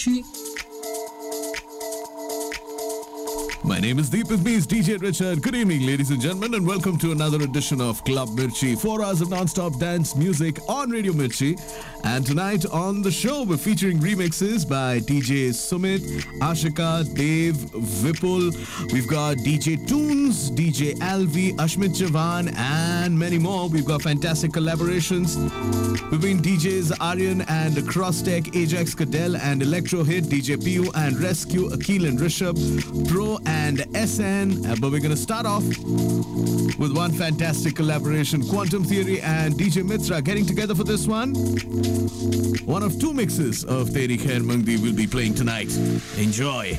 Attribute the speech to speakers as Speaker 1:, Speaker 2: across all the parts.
Speaker 1: Tschüss. My name is Deep. With me is DJ Richard. Good evening, ladies and gentlemen, and welcome to another edition of Club Mirchi. Four hours of non-stop dance music on Radio Mirchi. And tonight on the show, we're featuring remixes by DJ Sumit, Ashika, Dave, Vipul. We've got DJ Toons, DJ Alvi, Ashmit Javan, and many more. We've got fantastic collaborations between DJs Aryan and Crosstech, Ajax Cadell, and Electro Hit, DJ PU and Rescue, Akil and Rishabh, Pro and SN. Uh, but we're going to start off with one fantastic collaboration Quantum Theory and DJ Mitra getting together for this one. One of two mixes of Teri Khair Mangdi will be playing tonight. Enjoy.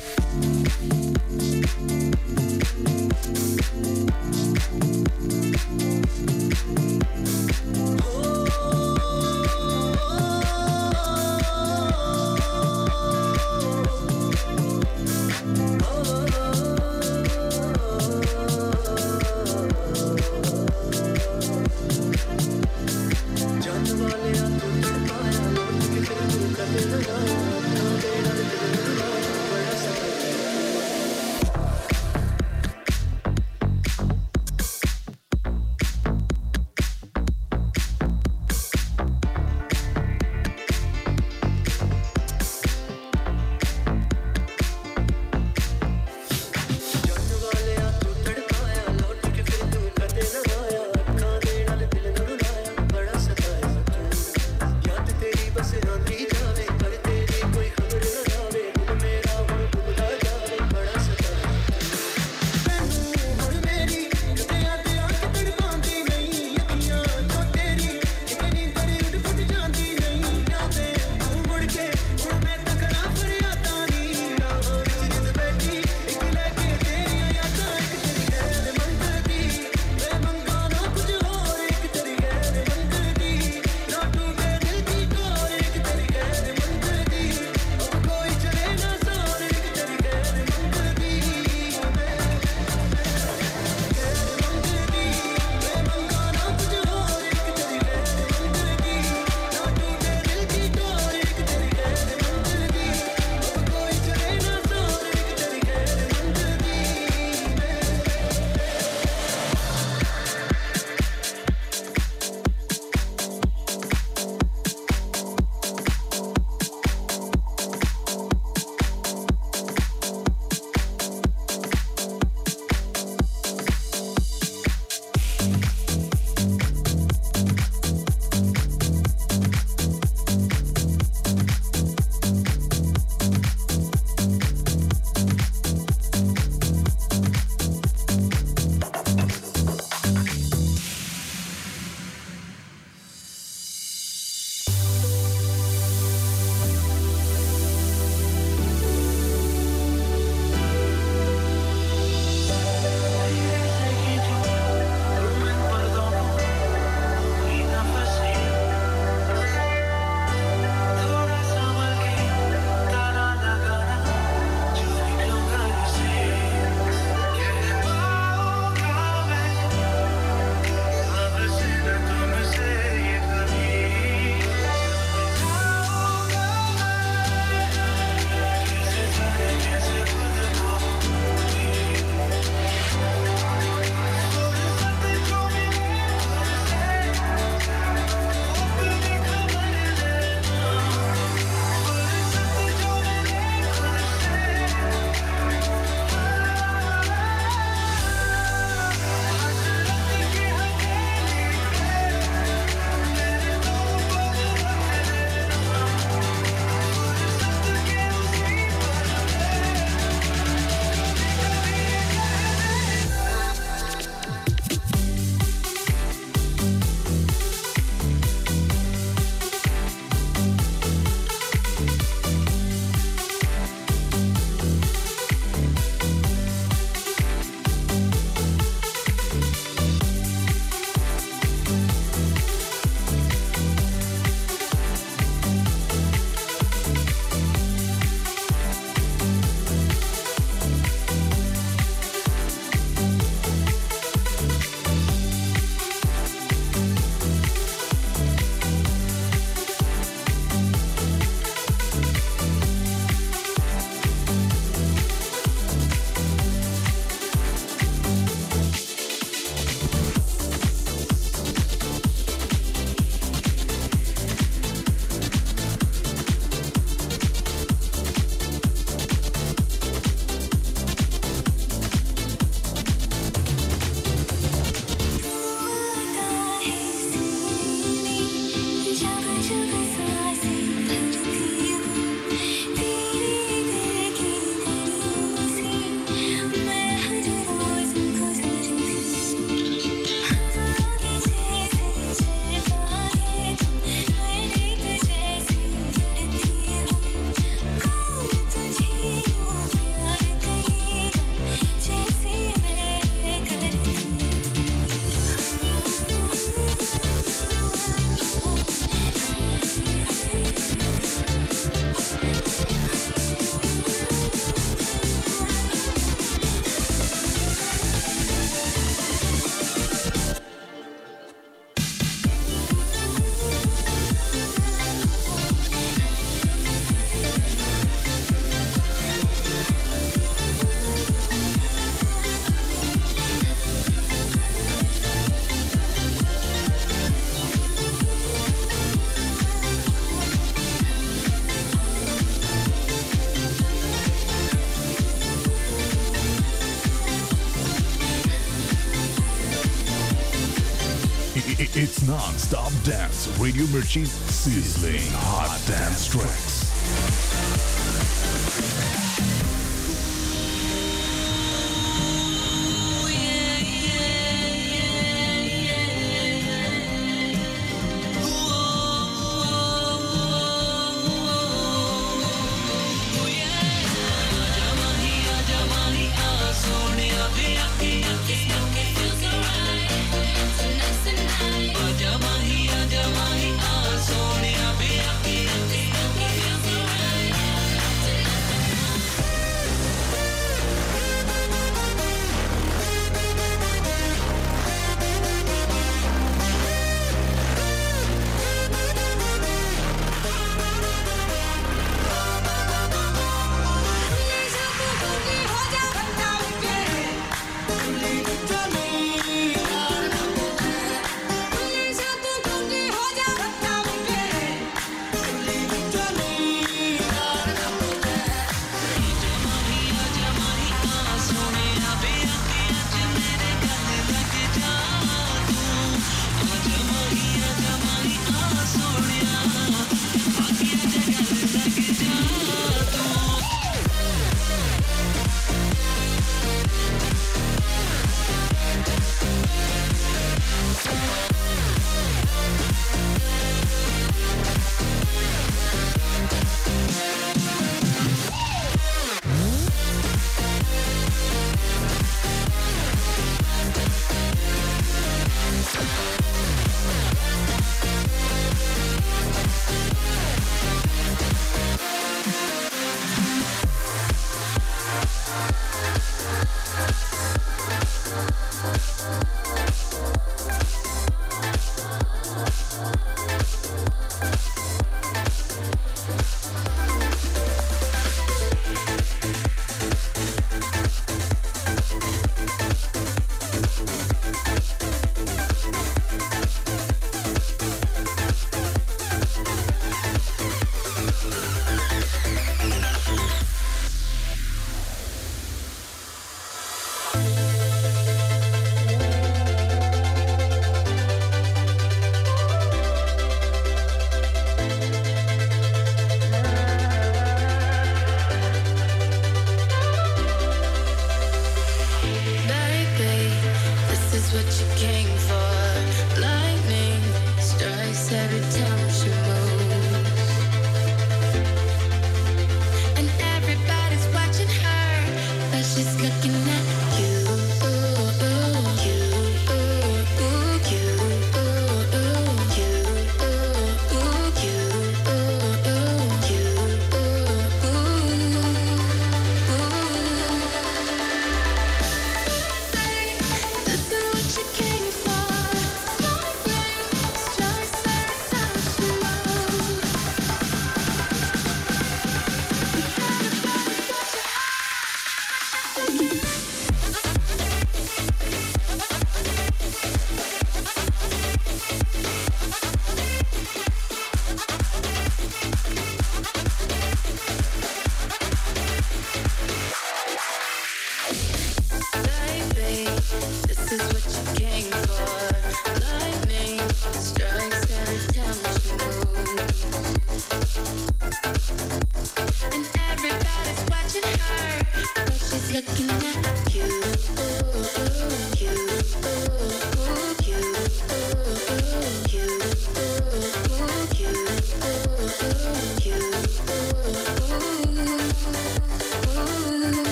Speaker 1: non-stop dance. Radio Mirchi's sizzling hot dance tracks.